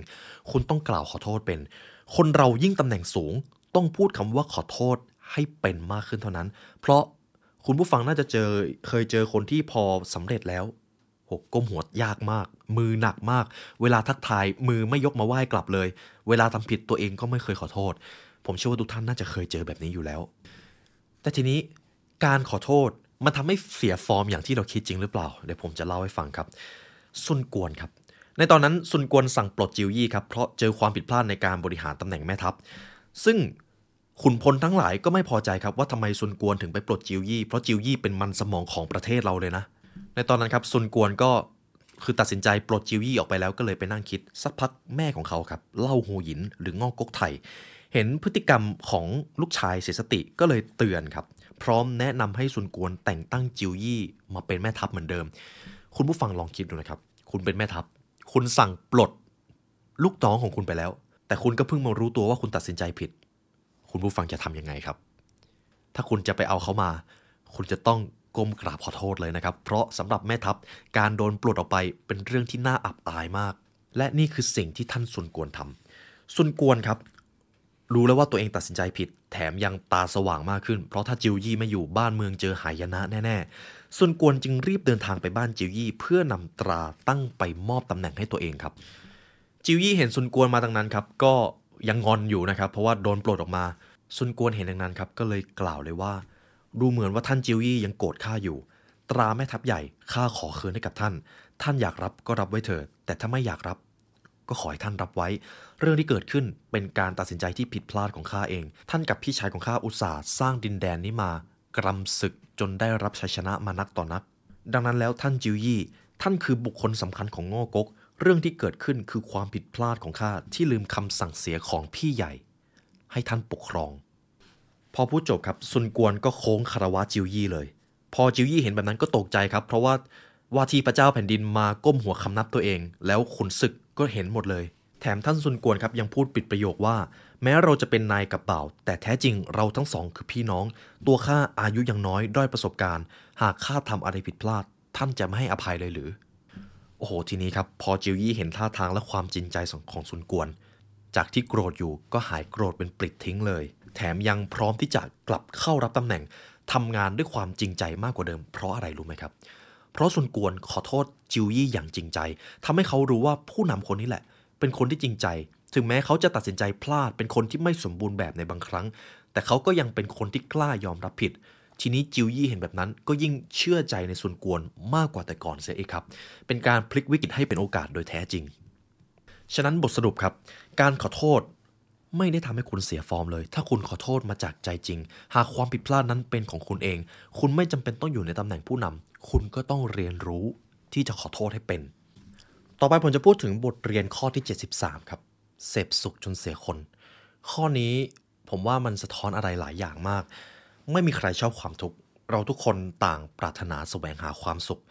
คุณต้องกล่าวขอโทษเป็น คนเรายิ่งตำแหน่งสูง ต้องพูดคำว่าขอโทษให้เป็นมากขึ้นเท่านั้น เพราะคุณผู้ฟังน่าจะเจอเคยเจอคนที่พอสำเร็จแล้วหกก้มหัวยากมาก มือหนักมาก เวลาทักทายมือไม่ยกมาไหว้กลับเลย เวลาทำผิดตัวเองก็ไม่เคยขอโทษ ผมเชื่อว่าทุกท่านน่าจะเคยเจอแบบนี้อยู่แล้ว แต่ทีนี้การขอโทษมันทำให้เสียฟอร์มอย่างที่เราคิดจริงหรือเปล่า เดี๋ยวผมจะเล่าให้ฟังครับ ซุนกวนครับ ในตอนนั้นซุนกวนสั่งปลดจิวยี่ครับเพราะเจอความผิดพลาดในการบริหารตำแหน่งแม่ทัพ ซึ่ง ขุนพลทั้งหลายก็ไม่พอใจครับว่าทำไมซุนกวนถึงไปปลดจิวยี่ เพราะจิวยี่เป็นมันสมองของประเทศเราเลยนะ ในตอนนั้นครับซุนกวนก็คือตัดสินใจปลดจิวยี่ออกไปแล้วก็เลยไปนั่งคิด สักพักแม่ของเขาครับเล่าโฮหยินหรืองอกกกไทย เห็นพฤติกรรมของลูกชายเสียสติก็เลยเตือนครับ พร้อมแนะนำให้ซุนกวนแต่งตั้งจิวยี่มาเป็นแม่ทัพเหมือนเดิม คุณผู้ฟังลองคิดดูนะครับ คุณเป็นแม่ทัพ คุณสั่งปลดลูกน้องของคุณไปแล้ว แต่คุณก็เพิ่งมารู้ตัวว่าคุณตัดสินใจผิด คุณผู้ฟังจะทำยังไงครับ ถ้าคุณจะไปเอาเขามา คุณจะต้องก้มกราบขอโทษเลยนะครับ เพราะสำหรับแม่ทัพการโดนปลดออกไปเป็นเรื่องที่น่าอับอายมาก และนี่คือสิ่งที่ท่านซุนกวนทำซุนกวนครับ รู้แล้วว่าตัวเองตัดสินใจผิด แถมยังตาสว่างมากขึ้น เพราะถ้าจิวยี่ไม่อยู่บ้านเมืองเจอหายนะแน่ๆซุนกวนจึงรีบเดินทางไปบ้านจิวยี่ เพื่อนำตราตั้งไปมอบตำแหน่งให้ตัวเองครับจิวยี่เห็นซุนกวนมาตั้งนั้นครับ ก็ ยังงอนอยู่นะครับ เพราะว่าโดนปลดออกมา ซุนกวนเห็นดังนั้นครับ ก็เลยกล่าวเลยว่า ดูเหมือนว่าท่านจิวยี่ยังโกรธข้าอยู่ ตราแม่ทัพใหญ่ข้าขอคืนให้กับท่าน ท่านอยากรับก็รับไว้เถิดแต่ถ้าไม่อยากรับ ก็ขอให้ท่านรับไว้ เรื่องที่เกิดขึ้นเป็นการตัดสินใจที่ผิดพลาดของข้าเอง ท่านกับพี่ชายของข้าอุตส่าห์สร้างดินแดนนี้มากรำศึกจนได้รับชัยชนะมานักต่อนัก ดังนั้นแล้วท่านจิวยี่ ท่านคือบุคคลสำคัญของโง่กก เรื่องที่เกิดขึ้นคือความผิดพลาดของข้าที่ลืมคำสั่งเสียของพี่ใหญ่ ให้ท่านปกครอง พอพูดจบครับซุนกวนก็โค้งคารวะจิวยี่เลย พอจิวยี่เห็นแบบนั้นก็ตกใจครับ เพราะว่าว่าที่พระเจ้าแผ่นดินมาก้มหัวคำนับตัวเอง แล้วขุนศึกก็เห็นหมดเลย แถมท่านซุนกวนครับยังพูดปิดประโยคว่า แม้เราจะเป็นนายกับบ่าว แต่แท้จริงเราทั้งสองคือพี่น้อง ตัวข้าอายุยังน้อยด้อยประสบการณ์ หากข้าทำอะไรผิดพลาด ท่านจะไม่ให้อภัยเลยหรือ โอ้โห ทีนี้ครับพอจิวยี่เห็นท่าทางและความจริงใจของซุนกวน จากที่โกรธอยู่ก็หายโกรธเป็นปลิดทิ้งเลย แถมยังพร้อมที่จะกลับเข้ารับตำแหน่งทำงานด้วยความจริงใจมากกว่าเดิม เพราะอะไรรู้ไหมครับ เพราะซุนกวนขอโทษจิวยี่อย่างจริงใจทำให้เขารู้ว่าผู้นำคนนี้แหละ เป็นคนที่จริงใจ ถึงแม้เขาจะตัดสินใจพลาดเป็นคนที่ไม่สมบูรณ์แบบในบางครั้ง แต่เขาก็ยังเป็นคนที่กล้ายอมรับผิด ทีนี้จิวยี่เห็นแบบนั้น ก็ยิ่งเชื่อใจในซุนกวนมากกว่าแต่ก่อนเสียอีกครับ เป็นการพลิกวิกฤตให้เป็นโอกาสโดยแท้จริง ฉะนั้นบทสรุปครับ การขอโทษไม่ได้ทำให้คุณเสียฟอร์มเลย ถ้าคุณขอโทษมาจากใจจริง หากความผิดพลาดนั้นเป็นของคุณเอง คุณไม่จำเป็นต้องอยู่ในตำแหน่งผู้นำคุณก็ต้องเรียนรู้ที่จะขอโทษให้เป็น ต่อไปผมจะพูดถึงบทเรียนข้อที่ 73 ครับ เสพสุขจนเสียคน ข้อนี้ผมว่ามันสะท้อนอะไรหลายอย่างมาก ไม่มีใครชอบความทุกข์ เราทุกคนต่างปรารถนาแสวงหาความสุข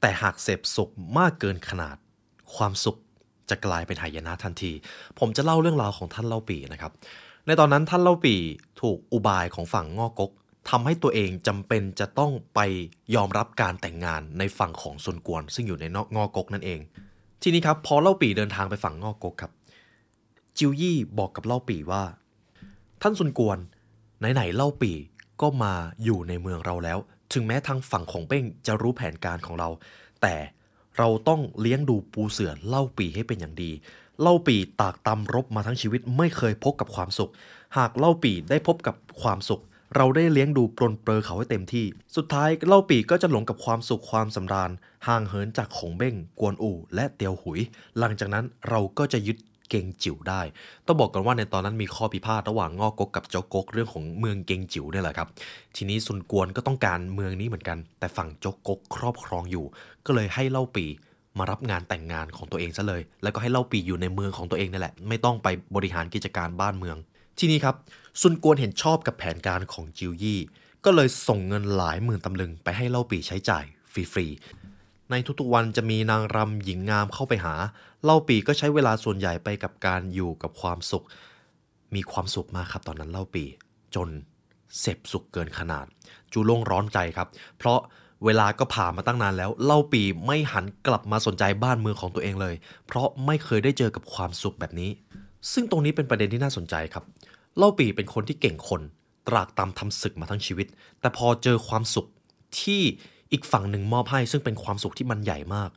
แต่หากเสพสุขมากเกินขนาด ความสุขจะกลายเป็นหายนะทันที ผมจะเล่าเรื่องราวของท่านเล่าปีนะครับ ในตอนนั้นท่านเล่าปีถูกอุบายของฝั่งงอกกทำให้ตัวเองจำเป็นจะต้องไปยอมรับการแต่งงานในฝั่งของซุนกวน ซึ่งอยู่ในนอกงอกกนั่นเอง ทีนี้ครับพอเล่าปีเดินทางไปฝั่งงอกกครับ จิวยี่บอกกับเล่าปีว่า ท่านซุนกวนไหนๆเล่าปี ก็มาอยู่ในเมืองเราแล้ว ถึงแม้ทางฝั่งของเป้งจะรู้แผนการของเรา แต่เราต้องเลี้ยงดูปูเสือเล่าปีให้เป็นอย่างดี เล่าปีตากตำรบมาทั้งชีวิตไม่เคยพบกับความสุข หากเล่าปีได้พบกับความสุข เราได้เลี้ยงดูปลนเปลือเขาให้เต็มที่ สุดท้ายเล่าปีก็จะหลงกับความสุขความสำราญห่างเหินจากขงเบ้ง กวนอู่และเตียวหุย หลังจากนั้นเราก็จะยึด เกงจิ๋วได้ ต้องบอกกันว่าในตอนนั้นมีข้อพิพาทระหว่างงอกกกับเจ้ากกเรื่องของเมืองเกงจิ๋วเนี่ยแหละครับ ทีนี้ซุนกวนก็ต้องการเมืองนี้เหมือนกัน แต่ฝั่งเจ้ากกครอบครองอยู่ ก็เลยให้เล่าปีมารับงานแต่งงานของตัวเองซะเลย แล้วก็ให้เล่าปีอยู่ในเมืองของตัวเองนั่แหละ ไม่ต้องไปบริหารกิจการบ้านเมือง ทีนี้ครับซุนกวนเห็นชอบกับแผนการของจิวยี่ ก็เลยส่งเงินหลายหมื่นตำลึงไปให้เล่าปีใช้จ่ายฟรีๆ ในทุกๆวันจะมีนางรำหญิงงามเข้าไปหา เล่าปีก็ใช้เวลาส่วนใหญ่ไปกับการอยู่กับความสุข มีความสุขมากครับตอนนั้นเล่าปี จนเสพสุขเกินขนาด จูโล่งร้อนใจครับ เพราะเวลาก็ผ่านมาตั้งนานแล้ว เล่าปีไม่หันกลับมาสนใจบ้านเมืองของตัวเองเลย เพราะไม่เคยได้เจอกับความสุขแบบนี้ ซึ่งตรงนี้เป็นประเด็นที่น่าสนใจครับ เล่าปีเป็นคนที่เก่งคน ตรากตามทำศึกมาทั้งชีวิต แต่พอเจอความสุขที่ อีกฝั่งหนึ่งมอบให้ซึ่งเป็นความสุขที่มันใหญ่มาก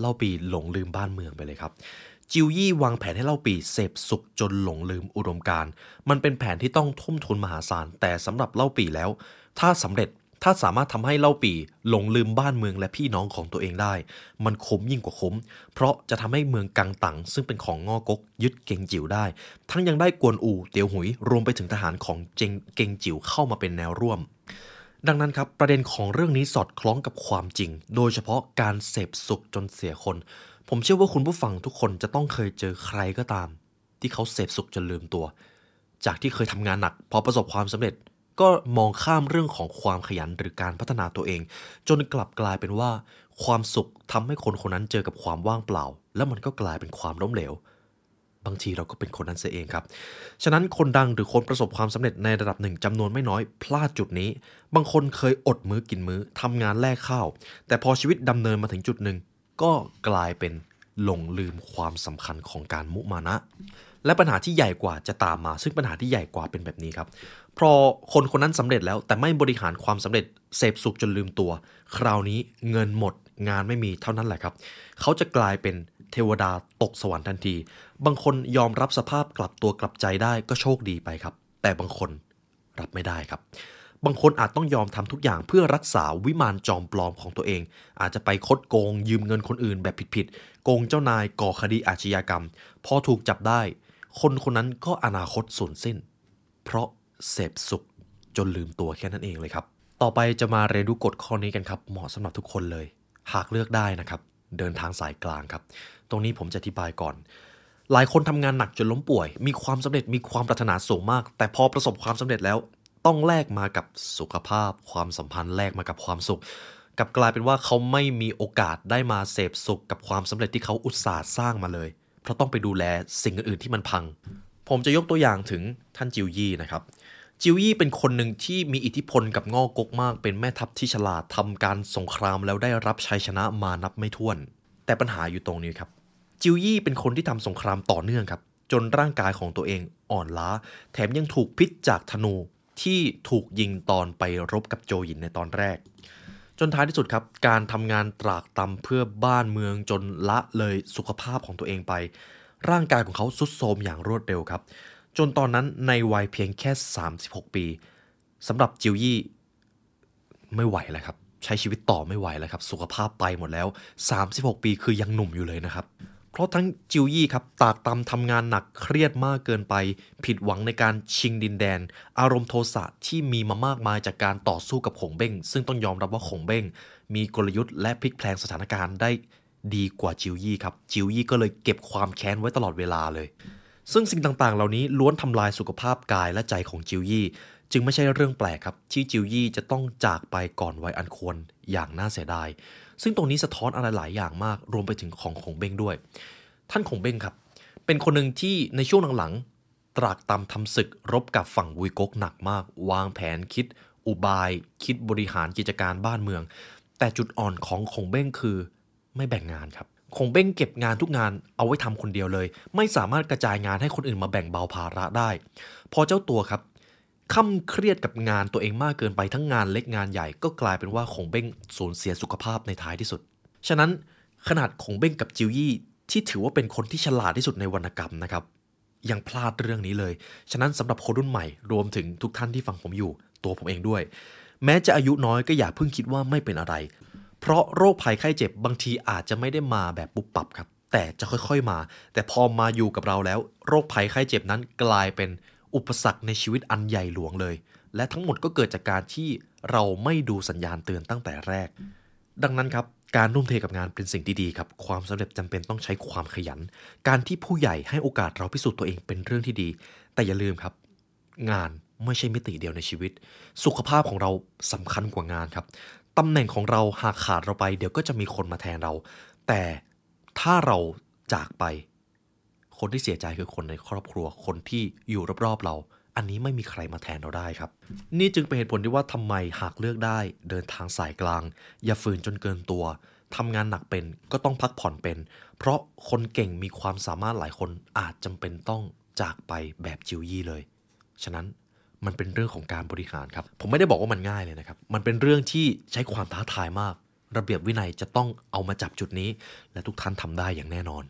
เล่าปีหลงลืมบ้านเมืองไปเลยครับ จิวยี่วางแผนให้เล่าปีเสพสุขจนหลงลืมอุดมการ มันเป็นแผนที่ต้องทุ่มทุนมหาศาล แต่สำหรับเล่าปีแล้ว ถ้าสำเร็จถ้าสามารถทำให้เล่าปีหลงลืมบ้านเมืองและพี่น้องของตัวเองได้ มันคุ้มยิ่งกว่าคุ้มเพราะจะทำให้เมืองกังตังซึ่งเป็นของงอกกยึดเกงจิ๋วได้ ทั้งยังได้กวนอูเตียวหุยรวมไปถึงทหารของเจงเกงจิ๋วเข้ามาเป็นแนวร่วม ดังนั้นครับประเด็นของเรื่องนี้สอดคล้องกับความจริง โดยเฉพาะการเสพสุขจนเสียคน ผมเชื่อว่าคุณผู้ฟังทุกคนจะต้องเคยเจอใครก็ตาม ที่เขาเสพสุขจนลืมตัว จากที่เคยทำงานหนักพอประสบความสำเร็จ ก็มองข้ามเรื่องของความขยันหรือการพัฒนาตัวเอง จนกลับกลายเป็นว่า ความสุขทำให้คนคนนั้นเจอกับความว่างเปล่า แล้วมันก็กลายเป็นความล้มเหลว บางทีเราก็เป็นคนนั้นเสียเองครับ ฉะนั้นคนดังหรือคนประสบความสำเร็จในระดับหนึ่งจำนวนไม่น้อยพลาดจุดนี้ บางคนเคยอดมื้อกินมื้อทำงานแลกข้าว แต่พอชีวิตดำเนินมาถึงจุดหนึ่งก็กลายเป็นหลงลืมความสำคัญของการมุมานะ และปัญหาที่ใหญ่กว่าจะตามมา ซึ่งปัญหาที่ใหญ่กว่าเป็นแบบนี้ครับ พอคนคนนั้นสำเร็จแล้วแต่ไม่บริหารความสำเร็จเสพสุขจนลืมตัว คราวนี้เงินหมดงานไม่มีเท่านั้นแหละครับ เขาจะกลายเป็นเทวดาตกสวรรค์ทันที บางคนยอมรับสภาพกลับตัวกลับใจได้ก็โชคดีไปครับ แต่บางคนรับไม่ได้ครับ บางคนอาจต้องยอมทำทุกอย่างเพื่อรักษาวิมานจอมปลอมของตัวเอง อาจจะไปคดโกง ยืมเงินคนอื่นแบบผิดๆโกงเจ้านายก่อคดีอาชญากรรม พอถูกจับได้ คนคนนั้นก็อนาคตสูญสิ้น เพราะเสพสุขจนลืมตัวแค่นั้นเองเลยครับ ต่อไปจะมาเรียนรู้กฎข้อนี้กันครับ เหมาะสำหรับทุกคนเลย หากเลือกได้นะครับ เดินทางสายกลางครับ ตรงนี้ผมจะอธิบายก่อน หลายคนทำงานหนักจนล้มป่วย มีความสำเร็จมีความปรารถนาสูงมาก แต่พอประสบความสำเร็จแล้ว ต้องแลกมากับสุขภาพ ความสัมพันธ์แลกมากับความสุขกับกลายเป็นว่าเขาไม่มีโอกาสได้มาเสพสุขกับความสำเร็จที่เขาอุตส่าห์สร้างมาเลย เพราะต้องไปดูแลสิ่งอื่นที่มันพัง ผมจะยกตัวอย่างถึงท่านจิวยี่นะครับจิวยี่เป็นคนหนึ่งที่มีอิทธิพลกับง่อกกมาก เป็นแม่ทัพที่ฉลาดทำการสงครามแล้วได้รับชัยชนะมานับไม่ถ้วน แต่ปัญหาอยู่ตรงนี้ครับ จิวยี่เป็นคนที่ทำสงครามต่อเนื่องครับ จนร่างกายของตัวเองอ่อนล้า แถมยังถูกพิษจากธนูที่ถูกยิงตอนไปรบกับโจหยินในตอนแรก จนท้ายที่สุดครับ การทำงานตรากตำเพื่อบ้านเมืองจนละเลยสุขภาพของตัวเองไป ร่างกายของเขาสุดโทรมอย่างรวดเร็วครับ จนตอนนั้นในวัยเพียงแค่ 36 ปีสำหรับจิวยี่ไม่ไหวแล้วครับ ใช้ชีวิตต่อไม่ไหวแล้วครับ สุขภาพไปหมดแล้ว 36 ปีคือยังหนุ่มอยู่เลยนะครับ เพราะทั้งจิวยี่ครับตากตำทำงานหนักเครียดมากเกินไป ผิดหวังในการชิงดินแดน อารมณ์โทสะที่มีมามากมายจากการต่อสู้กับขงเบ้ง ซึ่งต้องยอมรับว่าขงเบ้ง มีกลยุทธ์และพลิกแพลงสถานการณ์ได้ดีกว่าจิวยี่ครับจิวยี่ก็เลยเก็บความแค้นไว้ตลอดเวลาเลย ซึ่งสิ่งต่างๆ เหล่านี้ล้วนทำลายสุขภาพกายและใจของจิวยี่จึงไม่ใช่เรื่องแปลกครับที่จิวยี่จะต้องจากไปก่อนวัยอันควรอย่างน่าเสียดาย ซึ่งตรงนี้สะท้อนอะไรหลายอย่างมาก รวมไปถึงของของเบ้งด้วย ท่านของเบ้งครับ เป็นคนหนึ่งที่ในช่วงหลังๆ ตรากตำทำศึกรบกับฝั่งวุยก๊กหนักมาก วางแผนคิด อุบาย คิดบริหารกิจการบ้านเมือง แต่จุดอ่อนของของเบ้งคือไม่แบ่งงานครับคงเบ้งเก็บงานทุกงานเอาไว้ทำคนเดียวเลย ไม่สามารถกระจายงานให้คนอื่นมาแบ่งเบาภาระได้ พอเจ้าตัวครับ ค่ำเครียดกับงานตัวเองมากเกินไปทั้งงานเล็กงานใหญ่ก็กลายเป็นว่าคงเบ้งสูญเสียสุขภาพในท้ายที่สุด ฉะนั้นขนาดคงเบ้งกับจิวยี่ที่ถือว่าเป็นคนที่ฉลาดที่สุดในวรรณกรรมนะครับยังพลาดเรื่องนี้เลย ฉะนั้นสำหรับคนรุ่นใหม่รวมถึงทุกท่านที่ฟังผมอยู่ ตัวผมเองด้วย แม้จะอายุน้อยก็อย่าเพิ่งคิดว่าไม่เป็นอะไร เพราะโรคภัยไข้เจ็บบางทีอาจจะไม่ได้มาแบบปุบปับครับ แต่จะค่อยๆมา แต่พอมาอยู่กับเราแล้ว โรคภัยไข้เจ็บนั้นกลายเป็น อุปสรรคในชีวิตอันใหญ่หลวงเลย และทั้งหมดก็เกิดจากการที่เราไม่ดูสัญญาณเตือนตั้งแต่แรก ดังนั้นครับการนุ่มเทกับงานเป็นสิ่งที่ดีครับ ความสำเร็จจำเป็นต้องใช้ความขยัน การที่ผู้ใหญ่ให้โอกาสเราพิสูจน์ตัวเองเป็นเรื่องที่ดี แต่อย่าลืมครับ งานไม่ใช่มิติเดียวในชีวิต สุขภาพของเราสำคัญกว่างานครับตำแหน่งของเราหากขาดเราไป เดี๋ยวก็จะมีคนมาแทนเรา แต่ถ้าเราจากไป คนที่เสียใจคือคนในครอบครัว คนที่อยู่รอบๆเรา อันนี้ไม่มีใครมาแทนเราได้ครับ นี่จึงเป็นเหตุผลที่ว่าทำไมหากเลือกได้ เดินทางสายกลาง อย่าฝืนจนเกินตัวทำงานหนักเป็นก็ต้องพักผ่อนเป็น เพราะคนเก่งมีความสามารถหลายคนอาจจำเป็นต้องจากไปแบบจิวยี่เลย ฉะนั้นมันเป็นเรื่องของการบริหารครับ ผมไม่ได้บอกว่ามันง่ายเลยนะครับ มันเป็นเรื่องที่ใช้ความท้าทายมาก ระเบียบวินัยจะต้องเอามาจับจุดนี้ และทุกท่านทำได้อย่างแน่นอน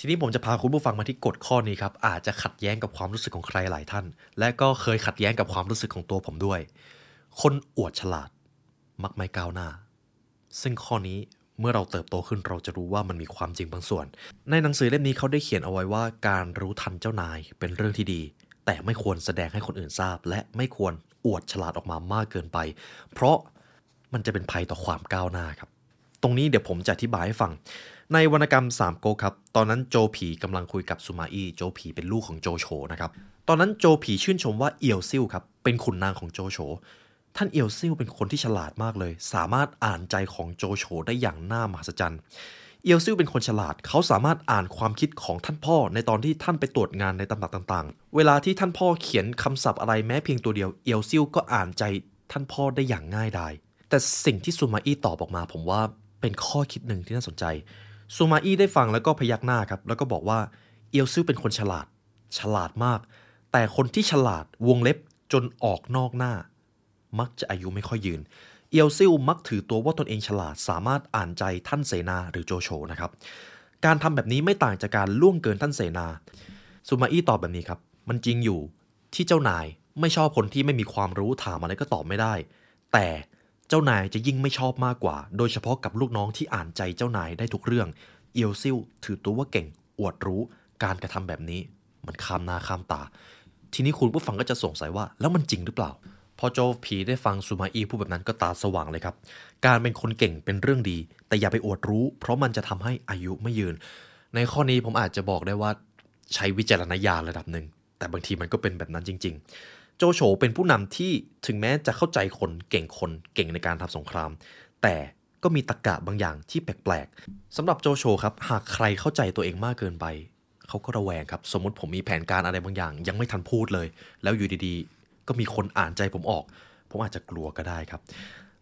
ทีนี้ผมจะพาคุณผู้ฟังมาที่กฎข้อนี้ครับ อาจจะขัดแย้งกับความรู้สึกของใครหลายท่าน และก็เคยขัดแย้งกับความรู้สึกของตัวผมด้วย คนอวดฉลาด มักไม่ก้าวหน้า ซึ่งข้อนี้เมื่อเราเติบโตขึ้นเราจะรู้ว่ามันมีความจริงบางส่วน ในหนังสือเล่มนี้เขาได้เขียนเอาไว้ว่า การรู้ทันเจ้านายเป็นเรื่องที่ดี แต่ไม่ควรแสดงให้คนอื่นทราบ และไม่ควรอวดฉลาดออกมามากเกินไป เพราะมันจะเป็นภัยต่อความก้าวหน้าครับ ตรงนี้เดี๋ยวผมจะอธิบายให้ฟัง ในวรรณกรรมสามก๊กครับ ตอนนั้นโจผีกำลังคุยกับซูมาอี้โจผีเป็นลูกของโจโฉนะครับ ตอนนั้นโจผีชื่นชมว่าเอียวซิ่วครับ เป็นขุนนางของโจโฉ ท่านเอียวซิ่วเป็นคนที่ฉลาดมากเลย สามารถอ่านใจของโจโฉได้อย่างน่ามหัศจรรย์ เอียวซิ่วเป็นคนฉลาด เขาสามารถอ่านความคิดของท่านพ่อในตอนที่ท่านไปตรวจงานในตำหนักต่างๆ เวลาที่ท่านพ่อเขียนคำศัพท์อะไรแม้เพียงตัวเดียว เอียวซิ่วก็อ่านใจท่านพ่อได้อย่างง่ายดาย แต่สิ่งที่ซูมาอี้ตอบออกมา ผมว่าเป็นข้อคิดหนึ่งที่น่าสนใจ ซูมาอี้ได้ฟังแล้วก็พยักหน้าครับ แล้วก็บอกว่าเอียวซิ่วเป็นคนฉลาด ฉลาดมาก แต่คนที่ฉลาดวงเล็บจนออกนอกหน้า มักจะอายุไม่ค่อยยืน เอียวซิลมักถือตัวว่าตนเองฉลาดสามารถอ่านใจท่านเสนาหรือโจโฉนะครับ การทำแบบนี้ไม่ต่างจากการล่วงเกินท่านเสนาซูมาอี้ตอบแบบนี้ครับ มันจริงอยู่ที่เจ้านายไม่ชอบคนที่ไม่มีความรู้ถามอะไรก็ตอบไม่ได้ แต่ จ้านายจะยิ่งไม่ชอบมากกว่า โดยเฉพาะกับลูกน้องที่อ่านใจเจ้านายได้ทุกเรื่อง เอียวซิลถือตัวว่าเก่ง อวดรู้ การกระทำแบบนี้ มันข้ามหน้าข้ามตา ทีนี้คุณผู้ฟังก็จะสงสัยว่า แล้วมันจริงหรือเปล่า พอโจผีได้ฟังซูมาอีพูดแบบนั้นก็ตาสว่างเลยครับ การเป็นคนเก่งเป็นเรื่องดี แต่อย่าไปอวดรู้ เพราะมันจะทำให้อายุไม่ยืน ในข้อนี้ผมอาจจะบอกได้ว่า ใช้วิจารณญาณระดับหนึ่ง แต่บางทีมันก็เป็นแบบนั้นจริง ๆ โจโฉเป็นผู้นำที่ถึงแม้จะเข้าใจคนเก่งคนเก่งในการทำสงคราม แต่ก็มีตรกกะบางอย่างที่แปลกๆสำหรับโจโฉครับหากใครเข้าใจตัวเองมากเกินไปเขาก็ระแวงครับ สมมติผมมีแผนการอะไรบางอย่าง ยังไม่ทันพูดเลย แล้วอยู่ดีๆ ก็มีคนอ่านใจผมออก ผมอาจจะกลัวก็ได้ครับ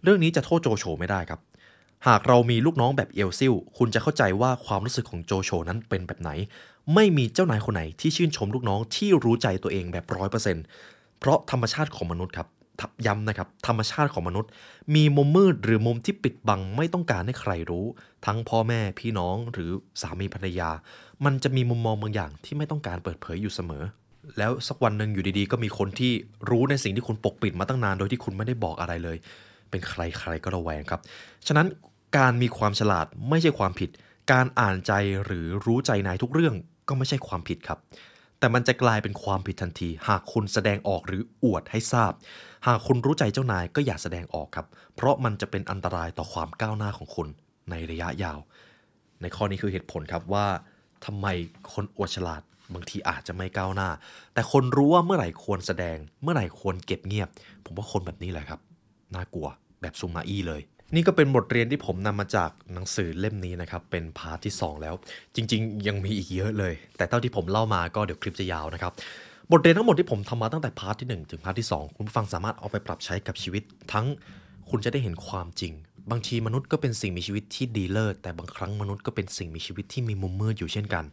เรื่องนี้จะโทษโจโฉไม่ได้ครับ หากเรามีลูกน้องแบบเอลซิลคุณจะเข้าใจว่าความรู้สึกของโจโฉนั้นเป็นแบบไหน ไม่มีเจ้านายคนไหนที่ชื่นชมลูกน้องที่รู้ใจตัวเองแบบร้อยเปอร์เซ็นต์ เพราะธรรมชาติของมนุษย์ครับย้ำนะครับ ธรรมชาติของมนุษย์ มีมุมมืดหรือมุมที่ปิดบังไม่ต้องการให้ใครรู้ ทั้งพ่อแม่พี่น้องหรือสามีภรรยา มันจะมีมุมมองบางอย่างที่ไม่ต้องการเปิดเผยอยู่เสมอ แล้วสักวันหนึ่งอยู่ดีๆ ก็มีคนที่รู้ในสิ่งที่คุณปกปิดมาตั้งนานโดยที่คุณไม่ได้บอกอะไรเลยเเป็นใครใครก็ระแวงครับ ฉะนั้นการมีความฉลาดไม่ใช่ความผิด การอ่านใจหรือรู้ใจนายทุกเรื่องก็ไม่ใช่ความผิดครับ แต่มันจะกลายเป็นความผิดทันที หากคุณแสดงออกหรืออวดให้ทราบ หากคุณรู้ใจเจ้านายก็อย่าแสดงออกครับ เพราะมันจะเป็นอันตรายต่อความก้าวหน้าของคุณในระยะยาว ในข้อนี้คือเหตุผลครับว่าทำไมคนอวดฉลาดบางทีอาจจะไม่ก้าวหน้า แต่คนรู้ว่าเมื่อไหร่ควรแสดง เมื่อไหร่ควรเก็บเงียบ ผมว่าคนแบบนี้แหละครับ น่ากลัวแบบซูมาอี้เลย นี่ก็เป็นบทเรียนที่ผมนำมาจากหนังสือเล่มนี้นะครับ เป็นพาร์ทที่ 2 แล้ว จริง ๆ ยังมีอีกเยอะเลย แต่เท่าที่ผมเล่ามาก็เดี๋ยวคลิปจะยาวนะครับ บทเรียนทั้งหมดที่ผมทำมาตั้งแต่ part ที่ 1 ถึง part ที่ 2 คุณผู้ฟังสามารถเอาไปปรับใช้กับชีวิต ทั้งคุณจะได้เห็นความจริง บางทีมนุษย์ก็เป็นสิ่งมีชีวิตที่ดีเลิศแต่บางครั้งมนุษย์ก็เป็นสิ่งมีชีวิตที่มีมุมมืดอยู่เช่นกัน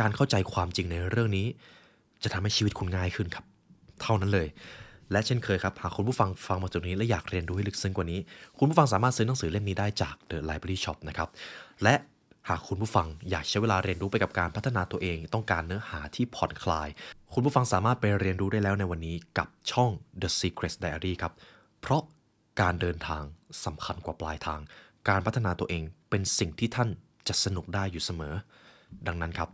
การเข้าใจความจริงในเรื่องนี้ จะทำให้ชีวิตคุณง่ายขึ้นครับ เท่านั้นเลย และเช่นเคยครับ หากคุณผู้ฟังฟังมาจนนี้และอยากเรียนรู้ให้ลึกซึ้งกว่านี้ คุณผู้ฟังสามารถซื้อหนังสือเล่มนี้ได้จาก The Library Shop นะครับ และหากคุณผู้ฟังอยากใช้เวลาเรียนรู้ไปกับการพัฒนาตัวเอง ต้องการเนื้อหาที่ผ่อนคลาย คุณผู้ฟังสามารถไปเรียนรู้ได้แล้วในวันนี้กับช่อง The Secret Diary ครับ เพราะการเดินทางสำคัญกว่าปลายทาง การพัฒนาตัวเองเป็นสิ่งที่ท่านจะสนุกได้อยู่เสมอ ดังนั้นครับ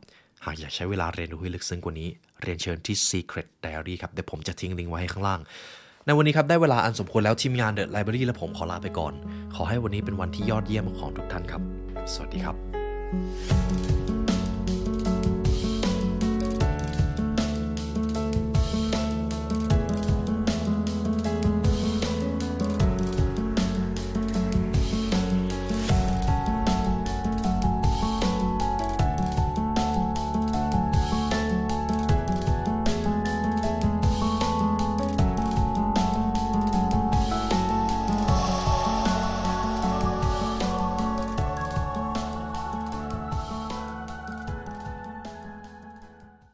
หากอยากใช้เวลาเรียนรู้ให้ลึกซึ้งกว่านี้ เรียนเชิญที่ Secret Diary ครับ เดี๋ยวผมจะทิ้งลิงก์ไว้ให้ข้างล่าง ในวันนี้ครับ ได้เวลาอันสมควรแล้วทีมงาน The Library และผมขอลาไปก่อน ขอให้วันนี้เป็นวันที่ยอดเยี่ยมของทุกท่านครับ สวัสดีครับ